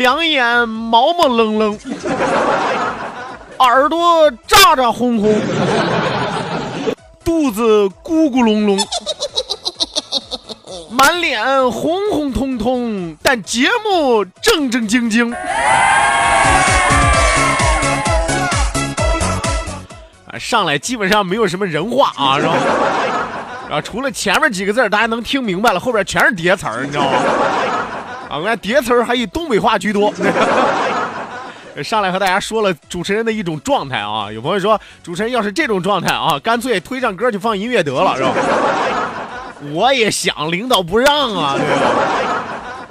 两眼毛毛愣愣，耳朵咋咋轰轰，肚子咕咕隆隆，满脸红红彤彤，但节目正正经经。啊，上来基本上没有什么人话啊，是吧？啊，除了前面几个字大家能听明白了，后边全是叠词儿，你知道吗？啊，我看叠词儿还以东北话居多。上来和大家说了主持人的一种状态啊，有朋友说主持人要是这种状态啊，干脆推上歌就放音乐得了，是吧？我也想，领导不让啊，对吧？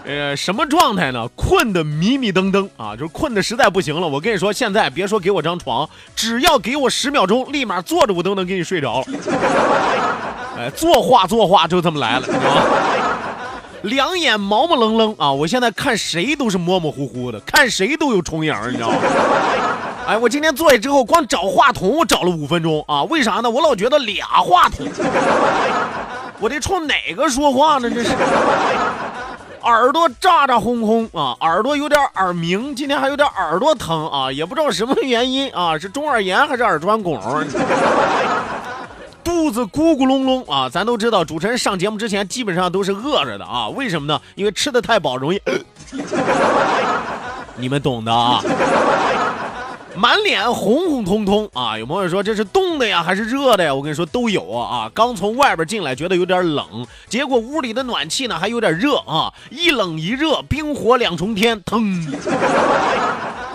呃，什么状态呢？困得迷迷瞪瞪啊，就是困得实在不行了。我跟你说，现在别说给我张床，只要给我十秒钟，立马坐着我都能给你睡着了。哎，作画作画就这么来了，你知道吗？两眼毛毛愣愣啊！我现在看谁都是模模糊糊的，看谁都有重影，你知道吗？哎，我今天坐下之后，光找话筒我找了五分钟啊！为啥呢？我老觉得俩话筒，我得冲哪个说话呢？这是。耳朵炸炸轰轰啊，耳朵有点耳鸣，今天还有点耳朵疼啊，也不知道什么原因啊，是中耳炎还是耳穿孔？肚子咕咕隆隆啊，咱都知道，主持人上节目之前基本上都是饿着的啊，为什么呢？因为吃的太饱容易，你们懂的啊。满脸红红彤彤啊！有朋友说这是冻的呀，还是热的呀？我跟你说都有啊！刚从外边进来，觉得有点冷，结果屋里的暖气呢还有点热啊！一冷一热，冰火两重天，腾，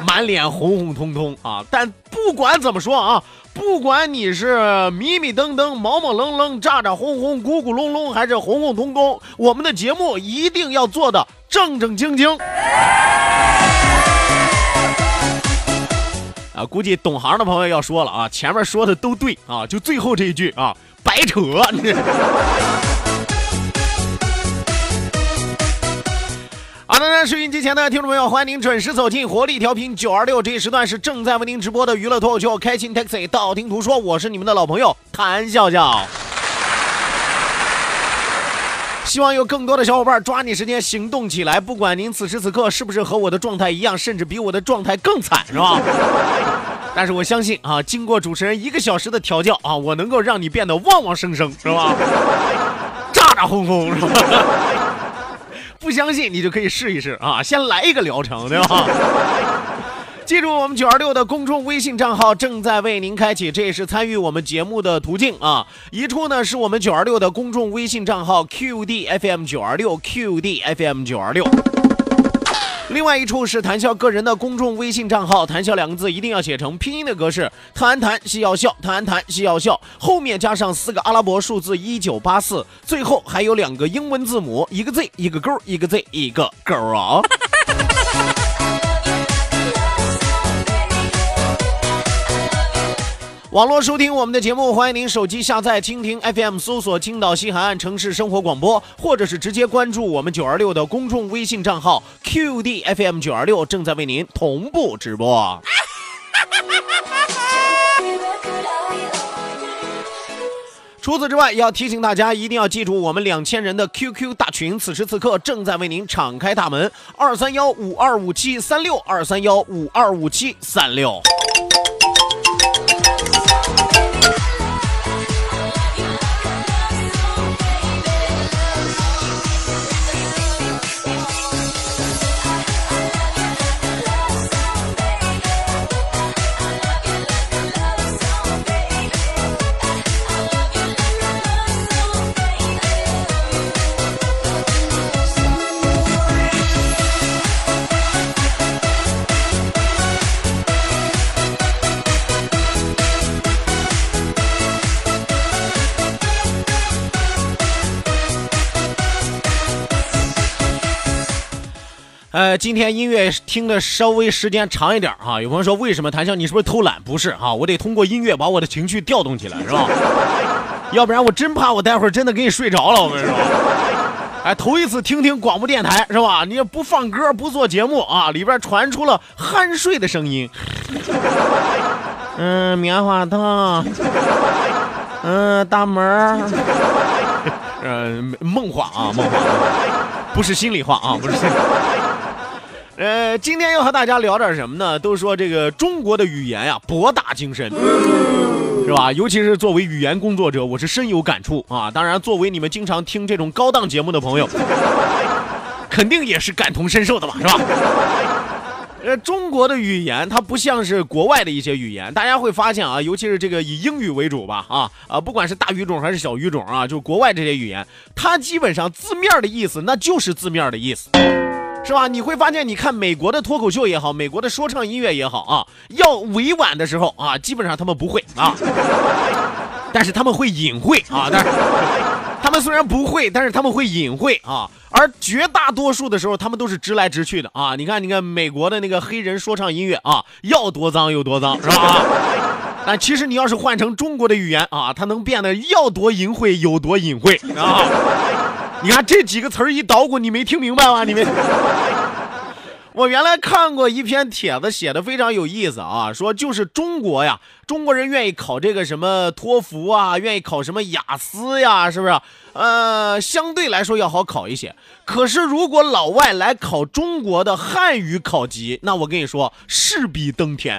满脸红红彤彤啊！但不管怎么说啊，不管你是迷迷瞪瞪、毛毛愣愣、咋咋轰轰、咕咕隆隆，还是红红彤彤，我们的节目一定要做的正正经经。啊，估计懂行的朋友要说了啊，前面说的都对啊，就最后这一句啊，白扯你。好的，那收音机前的听众朋友，欢迎您准时走进活力调频九二六，这一时段是正在为您直播的娱乐脱口秀《开心 Taxi》，道听途说，我是你们的老朋友谭笑笑。希望有更多的小伙伴抓紧时间行动起来，不管您此时此刻是不是和我的状态一样，甚至比我的状态更惨，是吧？但是我相信啊，经过主持人一个小时的调教啊，我能够让你变得旺旺生生，是吧？咋咋轰轰，是吧？不相信你就可以试一试啊，先来一个疗程，对吧？记住，我们九二六的公众微信账号正在为您开启，这也是参与我们节目的途径啊。一处呢是我们九二六的公众微信账号 QDFM 九二六 QDFM 九二六，另外一处是谈笑个人的公众微信账号，谈笑两个字一定要写成拼音的格式，谈谈戏要笑，谈谈戏要笑，后面加上四个阿拉伯数字一九八四，最后还有两个英文字母，一个 Z 一个勾，一个 Z 一个勾啊。网络收听我们的节目，欢迎您手机下载蜻蜓 FM，搜索青岛西海岸城市生活广播，或者是直接关注我们九二六的公众微信账号 QDFM 九二六，正在为您同步直播。除此之外，要提醒大家一定要记住我们两千人的 QQ 大群，此时此刻正在为您敞开大门，二三幺五二五七三六二三幺五二五七三六。呃，今天音乐听的稍微时间长一点哈。有朋友说，为什么谭笑你是不是偷懒？不是哈，我得通过音乐把我的情绪调动起来，是吧？要不然我真怕我待会儿真的给你睡着了，我跟你说。哎，头一次听听广播电台是吧？你不放歌不做节目啊，里边传出了酣睡的声音。嗯，棉花糖。嗯，大门儿。呃，梦话啊，梦话，不是心里话啊，不是心里。呃，今天要和大家聊点什么呢？都说这个中国的语言呀博大精深，是吧？尤其是作为语言工作者，我是深有感触啊。当然，作为你们经常听这种高档节目的朋友，肯定也是感同身受的吧，是吧？呃，中国的语言它不像是国外的一些语言，大家会发现啊，尤其是这个以英语为主吧，啊啊，不管是大语种还是小语种啊，就国外这些语言，它基本上字面的意思那就是字面的意思。是吧？你会发现，你看美国的脱口秀也好，美国的说唱音乐也好啊，要委婉的时候啊，基本上他们不会啊，但是他们会隐晦啊，但是他们虽然不会，但是他们会隐晦啊，而绝大多数的时候，他们都是直来直去的啊。你看，你看美国的那个黑人说唱音乐啊，要多脏有多脏，是吧？但其实你要是换成中国的语言啊，它能变得要多淫秽有多隐晦啊。你看这几个词儿一捣鼓，你没听明白吗？你没？我原来看过一篇帖子，写的非常有意思啊，说就是中国呀，中国人愿意考这个什么托福啊，愿意考什么雅思呀，是不是？呃，相对来说要好考一些。可是如果老外来考中国的汉语考级，那我跟你说，势比登天。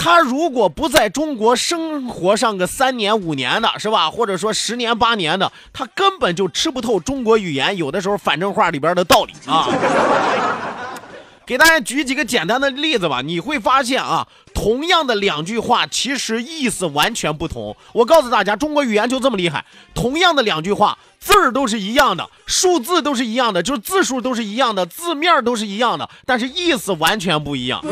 他如果不在中国生活上个三年五年的，是吧？或者说十年八年的，他根本就吃不透中国语言有的时候反正话里边的道理啊。给大家举几个简单的例子吧，你会发现啊，同样的两句话，其实意思完全不同。我告诉大家，中国语言就这么厉害，同样的两句话，字儿都是一样的，数字都是一样的，就是字数都是一样的，字面都是一样的，但是意思完全不一样。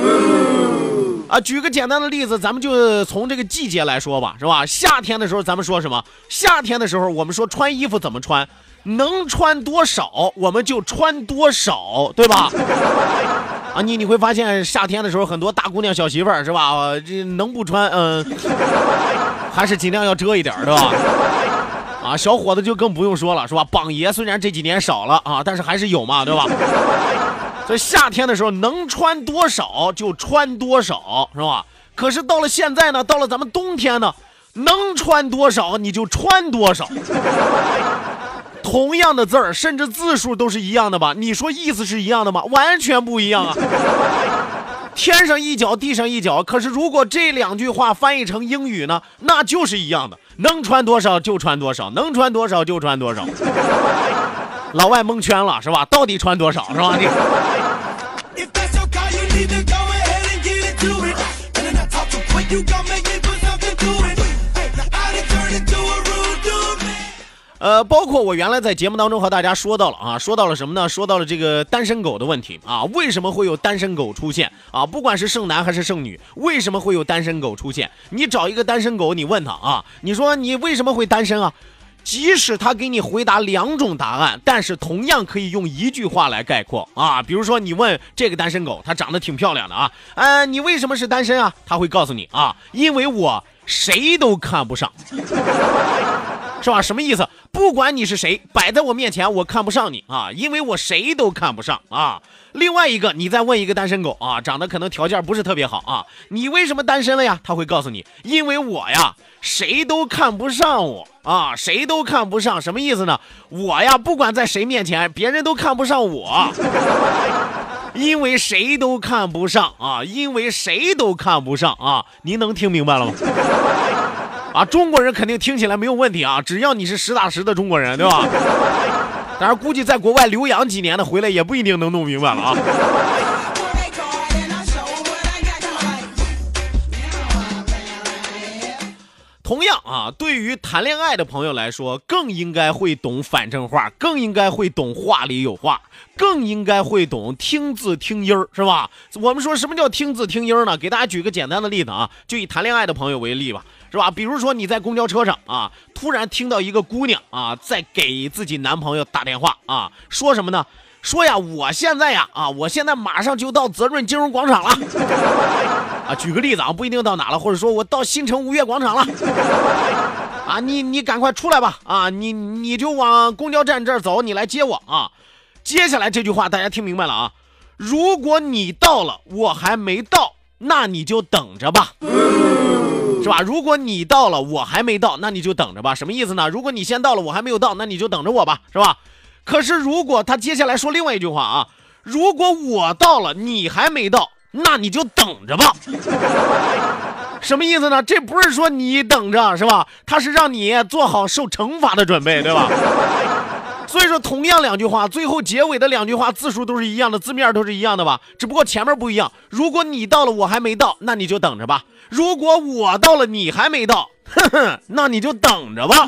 啊，举个简单的例子，咱们就从这个季节来说吧，是吧？夏天的时候，咱们说什么？夏天的时候，我们说穿衣服怎么穿，能穿多少我们就穿多少，对吧？啊，你你会发现夏天的时候，很多大姑娘、小媳妇儿，是吧？这能不穿，嗯，还是尽量要遮一点，对吧？啊，小伙子就更不用说了，是吧？榜爷虽然这几年少了啊，但是还是有嘛，对吧？所以夏天的时候能穿多少就穿多少，是吧？可是到了现在呢，到了咱们冬天呢，能穿多少你就穿多少。同样的字儿，甚至字数都是一样的吧？你说意思是一样的吗？完全不一样啊！天上一脚，地上一脚。可是如果这两句话翻译成英语呢，那就是一样的，能穿多少就穿多少，能穿多少就穿多少。老外蒙圈了是吧？到底穿多少是吧？你。呃，包括我原来在节目当中和大家说到了啊，说到了什么呢？说到了这个单身狗的问题啊，为什么会有单身狗出现啊？不管是剩男还是剩女，为什么会有单身狗出现？你找一个单身狗，你问他啊，你说你为什么会单身啊？即使他给你回答两种答案，但是同样可以用一句话来概括啊。比如说，你问这个单身狗，他长得挺漂亮的啊，呃，你为什么是单身啊？他会告诉你啊，因为我谁都看不上。是吧？什么意思？不管你是谁，摆在我面前，我看不上你啊，因为我谁都看不上啊。另外一个，你再问一个单身狗啊，长得可能条件不是特别好啊，你为什么单身了呀？他会告诉你，因为我呀，谁都看不上我啊，谁都看不上，什么意思呢？我呀，不管在谁面前，别人都看不上我，因为谁都看不上啊，因为谁都看不上啊，您能听明白了吗？啊，中国人肯定听起来没有问题啊，只要你是实打实的中国人，对吧？但是估计在国外留洋几年的回来也不一定能弄明白了啊。同样啊，对于谈恋爱的朋友来说，更应该会懂反正话，更应该会懂话里有话，更应该会懂听字听音儿，是吧？我们说什么叫听字听音儿呢？给大家举个简单的例子啊，就以谈恋爱的朋友为例吧，是吧？比如说你在公交车上啊，突然听到一个姑娘啊在给自己男朋友打电话啊，说什么呢？说呀，我现在呀啊，我现在马上就到泽润金融广场了 啊。举个例子啊，不一定到哪了，或者说我到新城吾悦广场了 啊。你你赶快出来吧啊，你你就往公交站这儿走，你来接我啊。接下来这句话大家听明白了啊？如果你到了，我还没到，那你就等着吧，是吧？如果你到了，我还没到，那你就等着吧。什么意思呢？如果你先到了，我还没有到，那你就等着我吧，是吧？可是，如果他接下来说另外一句话啊，如果我到了，你还没到，那你就等着吧。什么意思呢？这不是说你等着是吧？他是让你做好受惩罚的准备，对吧？所以说，同样两句话，最后结尾的两句话字数都是一样的，字面都是一样的吧？只不过前面不一样。如果你到了，我还没到，那你就等着吧。如果我到了，你还没到，哼哼，那你就等着吧。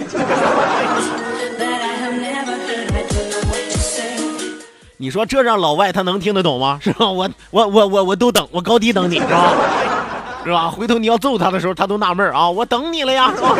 你说这让老外他能听得懂吗？是吧？我我我我我都等，我高低等你是吧？是吧？回头你要揍他的时候，他都纳闷啊，我等你了呀，是吧？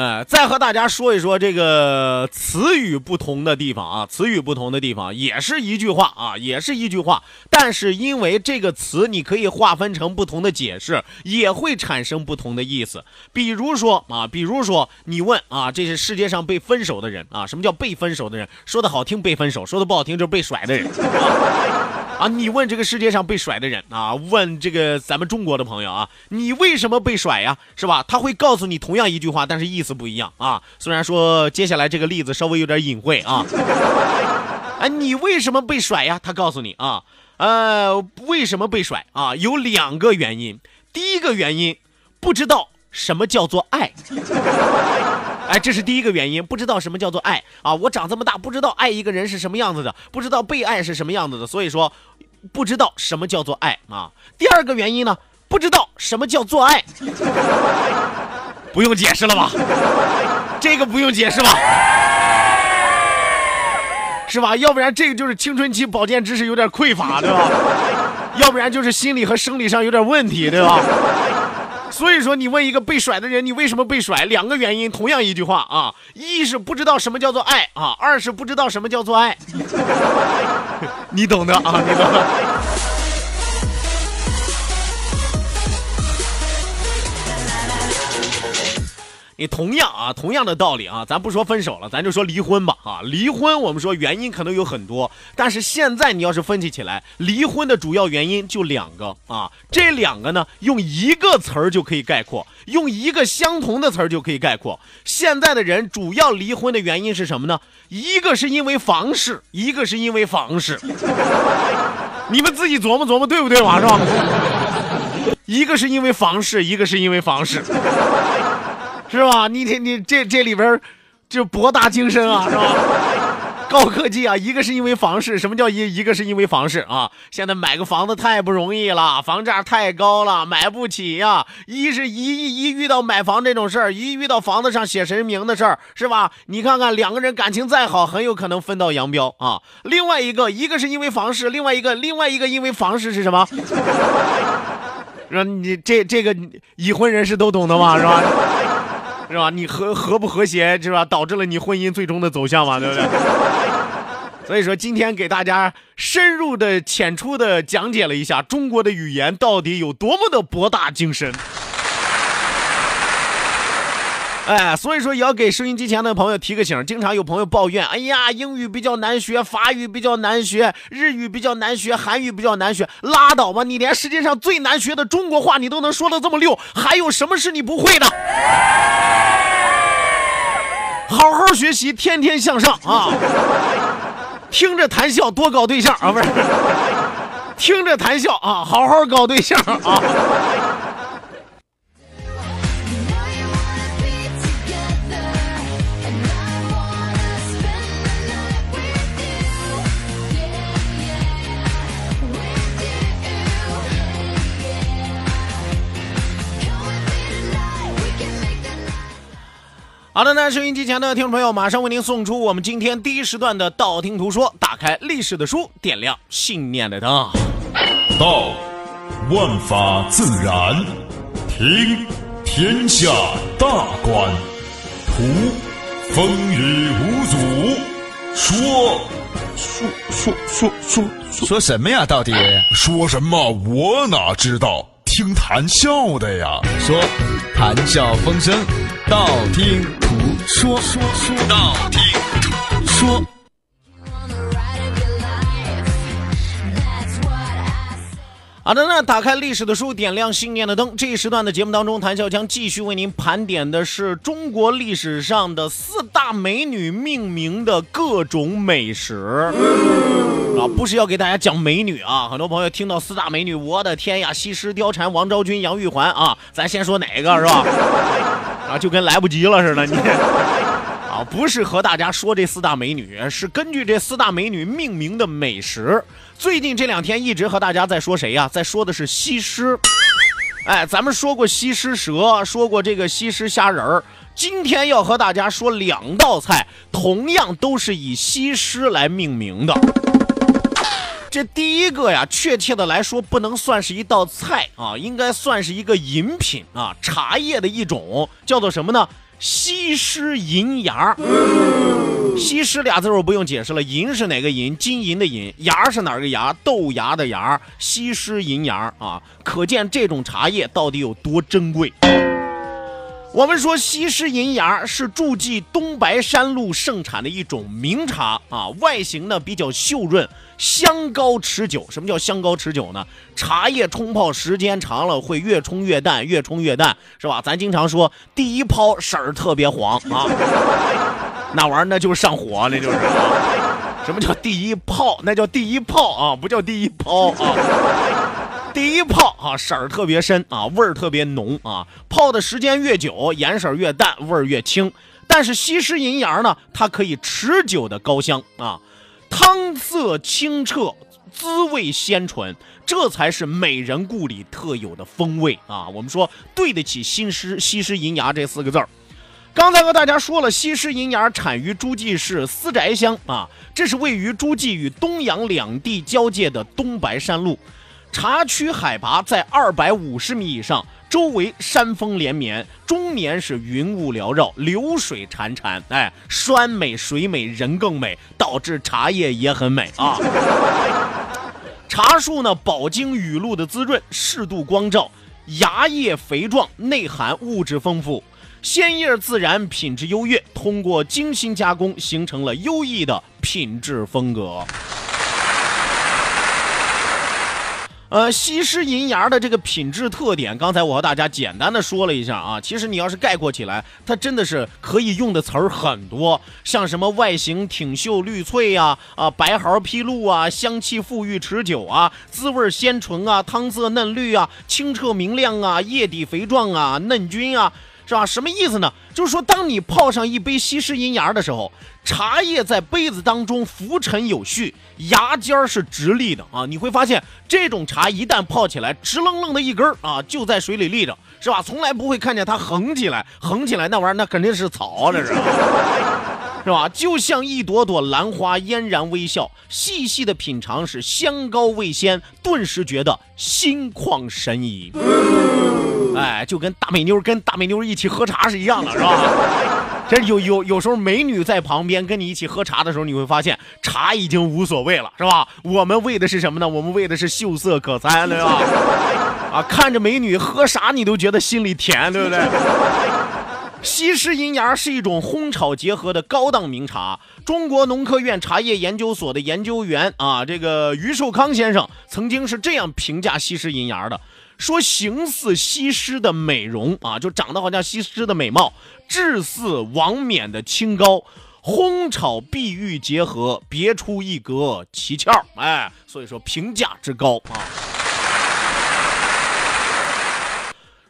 呃，再和大家说一说这个词语不同的地方啊，词语不同的地方也是一句话啊，也是一句话，但是因为这个词你可以划分成不同的解释，也会产生不同的意思。比如说啊，比如说你问啊，这是世界上被分手的人啊，什么叫被分手的人？说的好听被分手，说的不好听就是被甩的人。啊，你问这个世界上被甩的人啊，问这个咱们中国的朋友啊，你为什么被甩呀？是吧？他会告诉你同样一句话，但是意思不一样啊。虽然说接下来这个例子稍微有点隐晦啊。哎，你为什么被甩呀？他告诉你啊，呃，为什么被甩啊？有两个原因。第一个原因，不知道什么叫做爱。哎，这是第一个原因，不知道什么叫做爱啊！我长这么大，不知道爱一个人是什么样子的，不知道被爱是什么样子的，所以说，不知道什么叫做爱啊。第二个原因呢，不知道什么叫做爱，不用解释了吧？这个不用解释吧？是吧？要不然这个就是青春期保健知识有点匮乏，对吧？要不然就是心理和生理上有点问题，对吧？所以说，你问一个被甩的人，你为什么被甩？两个原因，同样一句话啊，一是不知道什么叫做爱啊，二是不知道什么叫做爱，你懂的啊，你懂的。你同样啊，同样的道理啊，咱不说分手了，咱就说离婚吧啊。离婚我们说原因可能有很多，但是现在你要是分析起来，离婚的主要原因就两个啊。这两个呢，用一个词儿就可以概括，用一个相同的词儿就可以概括。现在的人主要离婚的原因是什么呢？一个是因为房事，一个是因为房事。你们自己琢磨琢磨，对不对嘛？是吧？一个是因为房事，一个是因为房事。是吧？你你你这这里边就博大精深啊，是吧？高科技啊！一个是因为房市，什么叫一？一个是因为房市啊！现在买个房子太不容易了，房价太高了，买不起呀。一是一一一遇到买房这种事儿，一遇到房子上写神明的事儿，是吧？你看看两个人感情再好，很有可能分道扬镳啊。另外一个，一个是因为房市，另外一个另外一个因为房市是什么？让你这这个已婚人士都懂的嘛，是吧？是吧？你和和不和谐是吧？导致了你婚姻最终的走向嘛，对不对？所以说，今天给大家深入的、浅出的讲解了一下中国的语言到底有多么的博大精深。哎，所以说也要给收音机前的朋友提个醒。经常有朋友抱怨，哎呀，英语比较难学，法语比较难学，日语比较难学，韩语比较难学。拉倒吧，你连世界上最难学的中国话你都能说的这么溜，还有什么是你不会的？好好学习，天天向上啊！听着谈笑，多搞对象啊！不是，听着谈笑啊，好好搞对象啊！好的，那收音机前的听众朋友，马上为您送出我们今天第一时段的道听途说。打开历史的书，点亮信念的灯。道，万法自然；听，天下大观；图，风雨无阻；说，说说说说说什么呀？到底说什么？我哪知道？听谈笑的呀。说，谈笑风生，道听途说，说说道听途说。好的，那打开历史的书，点亮信念的灯。这一时段的节目当中，谭笑将继续为您盘点的是中国历史上的四大美女命名的各种美食 啊，不是要给大家讲美女啊。很多朋友听到四大美女，我的天呀，西施、貂蝉、王昭君、杨玉环啊，咱先说哪个是吧？啊，就跟来不及了似的，你 啊，不是和大家说这四大美女，是根据这四大美女命名的美食。最近这两天一直和大家在说谁呀？在说的是西施。哎，咱们说过西施蛇，说过这个西施虾仁儿。今天要和大家说两道菜，同样都是以西施来命名的。这第一个呀，确切的来说，不能算是一道菜啊，应该算是一个饮品啊，茶叶的一种，叫做什么呢？西施银芽。西施俩字我不用解释了，银是哪个银？金银的银，芽是哪个芽？豆芽的芽。西施银芽啊，可见这种茶叶到底有多珍贵。我们说西施银芽是驻记东白山路盛产的一种名茶啊，外形呢比较秀润，香高持久。什么叫香高持久呢？茶叶冲泡时间长了会越冲越淡，越冲越淡，是吧？咱经常说第一泡色儿特别黄啊。那玩意儿那就是上火，那就是。什么叫第一泡？那叫第一泡啊，不叫第一泡啊。第一泡啊，色儿特别深啊，味儿特别浓啊。泡的时间越久，颜色越淡，味儿越轻。但是西施银芽呢，它可以持久的高香啊，汤色清澈，滋味鲜醇，这才是美人故里特有的风味啊。我们说对得起西施西施银芽这四个字儿。刚才和大家说了，西施银芽产于诸暨市思宅乡啊，这是位于诸暨与东阳两地交界的东白山路。茶区海拔在二百五十米以上，周围山峰连绵，终年是云雾缭绕，流水潺潺。哎，山美水美人更美，导致茶叶也很美啊。茶树呢，饱经雨露的滋润，适度光照，芽叶肥壮，内含物质丰富。鲜叶自然，品质优越，通过精心加工，形成了优异的品质风格。呃，西施银芽的这个品质特点，刚才我和大家简单的说了一下啊。其实你要是概括起来，它真的是可以用的词儿很多，像什么外形挺秀绿翠呀，啊白毫披露啊，香气馥郁持久啊，滋味鲜醇啊，汤色嫩绿啊，清澈明亮啊，叶底肥壮啊，嫩均啊。是吧？什么意思呢？就是说，当你泡上一杯西施银芽的时候，茶叶在杯子当中浮沉有序，芽尖儿是直立的啊。你会发现，这种茶一旦泡起来，直愣愣的一根儿啊，就在水里立着，是吧？从来不会看见它横起来，横起来那玩意儿那肯定是草，这是，是吧？就像一朵朵兰花嫣然微笑，细细的品尝是香高味鲜，顿时觉得心旷神怡。哎，就跟大美妞跟大美妞一起喝茶是一样的，是吧？这有有有时候美女在旁边跟你一起喝茶的时候，你会发现茶已经无所谓了，是吧？我们为的是什么呢？我们为的是秀色可餐，对吧？啊，看着美女喝啥你都觉得心里甜，对不对？西施银芽是一种烘炒结合的高档名茶。中国农科院茶叶研究所的研究员啊，这个于寿康先生曾经是这样评价西施银芽的：说形似西施的美容啊，就长得好像西施的美貌，至似王冕的清高，烘炒碧玉结合，别出一格奇窍。哎，所以说评价之高啊。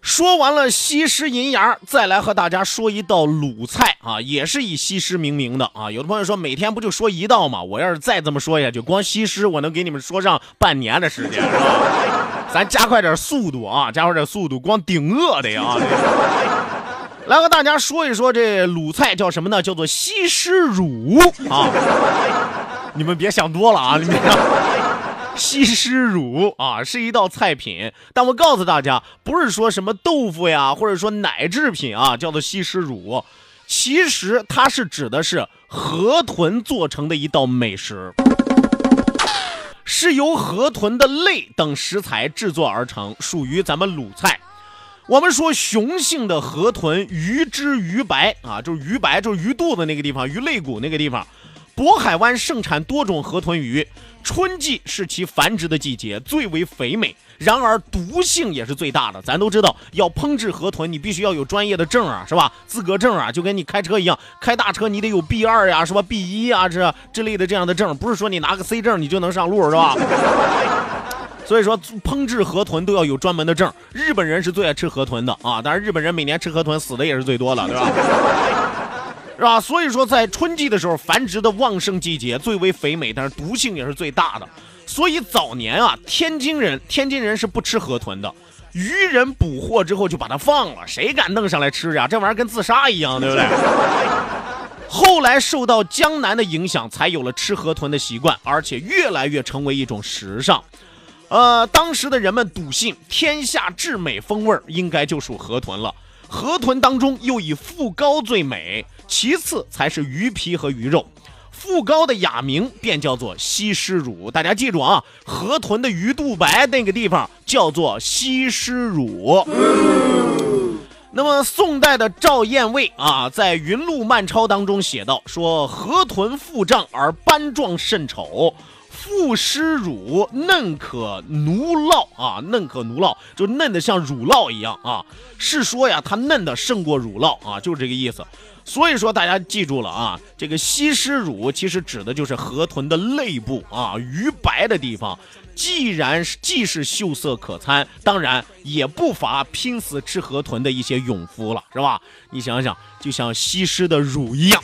说完了西施银芽，再来和大家说一道鲁菜啊，也是以西施命名的啊。有的朋友说每天不就说一道吗？我要是再这么说下去，光西施我能给你们说上半年的时间，是吧？咱加快点速度啊，加快点速度，光顶饿的呀。来和大家说一说这鲁菜叫什么呢？叫做西施乳啊。你们别想多了啊，你们。西施乳啊，是一道菜品，但我告诉大家，不是说什么豆腐呀，或者说奶制品啊，叫做西施乳，其实它是指的是河豚做成的一道美食，是由河豚的肋等食材制作而成，属于咱们鲁菜。我们说雄性的河豚鱼之鱼白啊，就是鱼白，就是鱼肚子那个地方，鱼肋骨那个地方。渤海湾盛产多种河豚鱼，春季是其繁殖的季节，最为肥美。然而毒性也是最大的。咱都知道，要烹制河豚，你必须要有专业的证啊，是吧？资格证啊，就跟你开车一样，开大车你得有 B 二呀，是吧？B 一啊，这之类的这样的证，不是说你拿个 C 证你就能上路，是吧？所以说，烹制河豚都要有专门的证。日本人是最爱吃河豚的啊，但是日本人每年吃河豚死的也是最多的，对吧？是吧？所以说，在春季的时候，繁殖的旺盛季节最为肥美，但是毒性也是最大的。所以早年啊，天津人天津人是不吃河豚的，渔人捕获之后就把它放了，谁敢弄上来吃呀？这玩意儿跟自杀一样，对不对？后来受到江南的影响，才有了吃河豚的习惯，而且越来越成为一种时尚。呃，当时的人们笃信，天下至美风味应该就属河豚了。河豚当中又以腹膏最美，其次才是鱼皮和鱼肉。腹膏的雅名便叫做西施乳，大家记住啊，河豚的鱼肚白那个地方叫做西施乳。那么宋代的赵彦卫啊，在《云路漫抄》当中写道说：“河豚腹胀而斑状甚丑。”腹湿乳嫩可奴酪啊，嫩可奴酪，就嫩的像乳酪一样啊。是说呀，它嫩的胜过乳酪啊，就是这个意思。所以说大家记住了啊，这个西施乳其实指的就是河豚的肋部啊，鱼白的地方。既然既是秀色可餐，当然也不乏拼死吃河豚的一些勇夫了，是吧？你想想，就像西施的乳一样。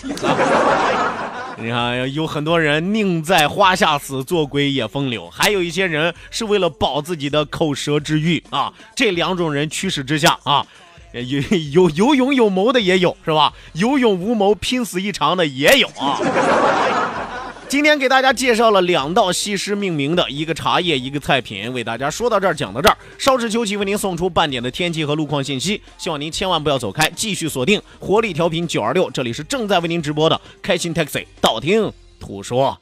你看，有很多人宁在花下死，做鬼也风流；还有一些人是为了保自己的口舌之欲啊。这两种人驱使之下啊，有有有勇有谋的也有，是吧？有勇无谋，拼死一场的也有啊。今天给大家介绍了两道西施命名的一个茶叶，一个菜品，为大家说到这儿，讲到这儿。稍事休息，为您送出半点的天气和路况信息。希望您千万不要走开，继续锁定活力调频九二六，这里是正在为您直播的开心 Taxi，道听途说。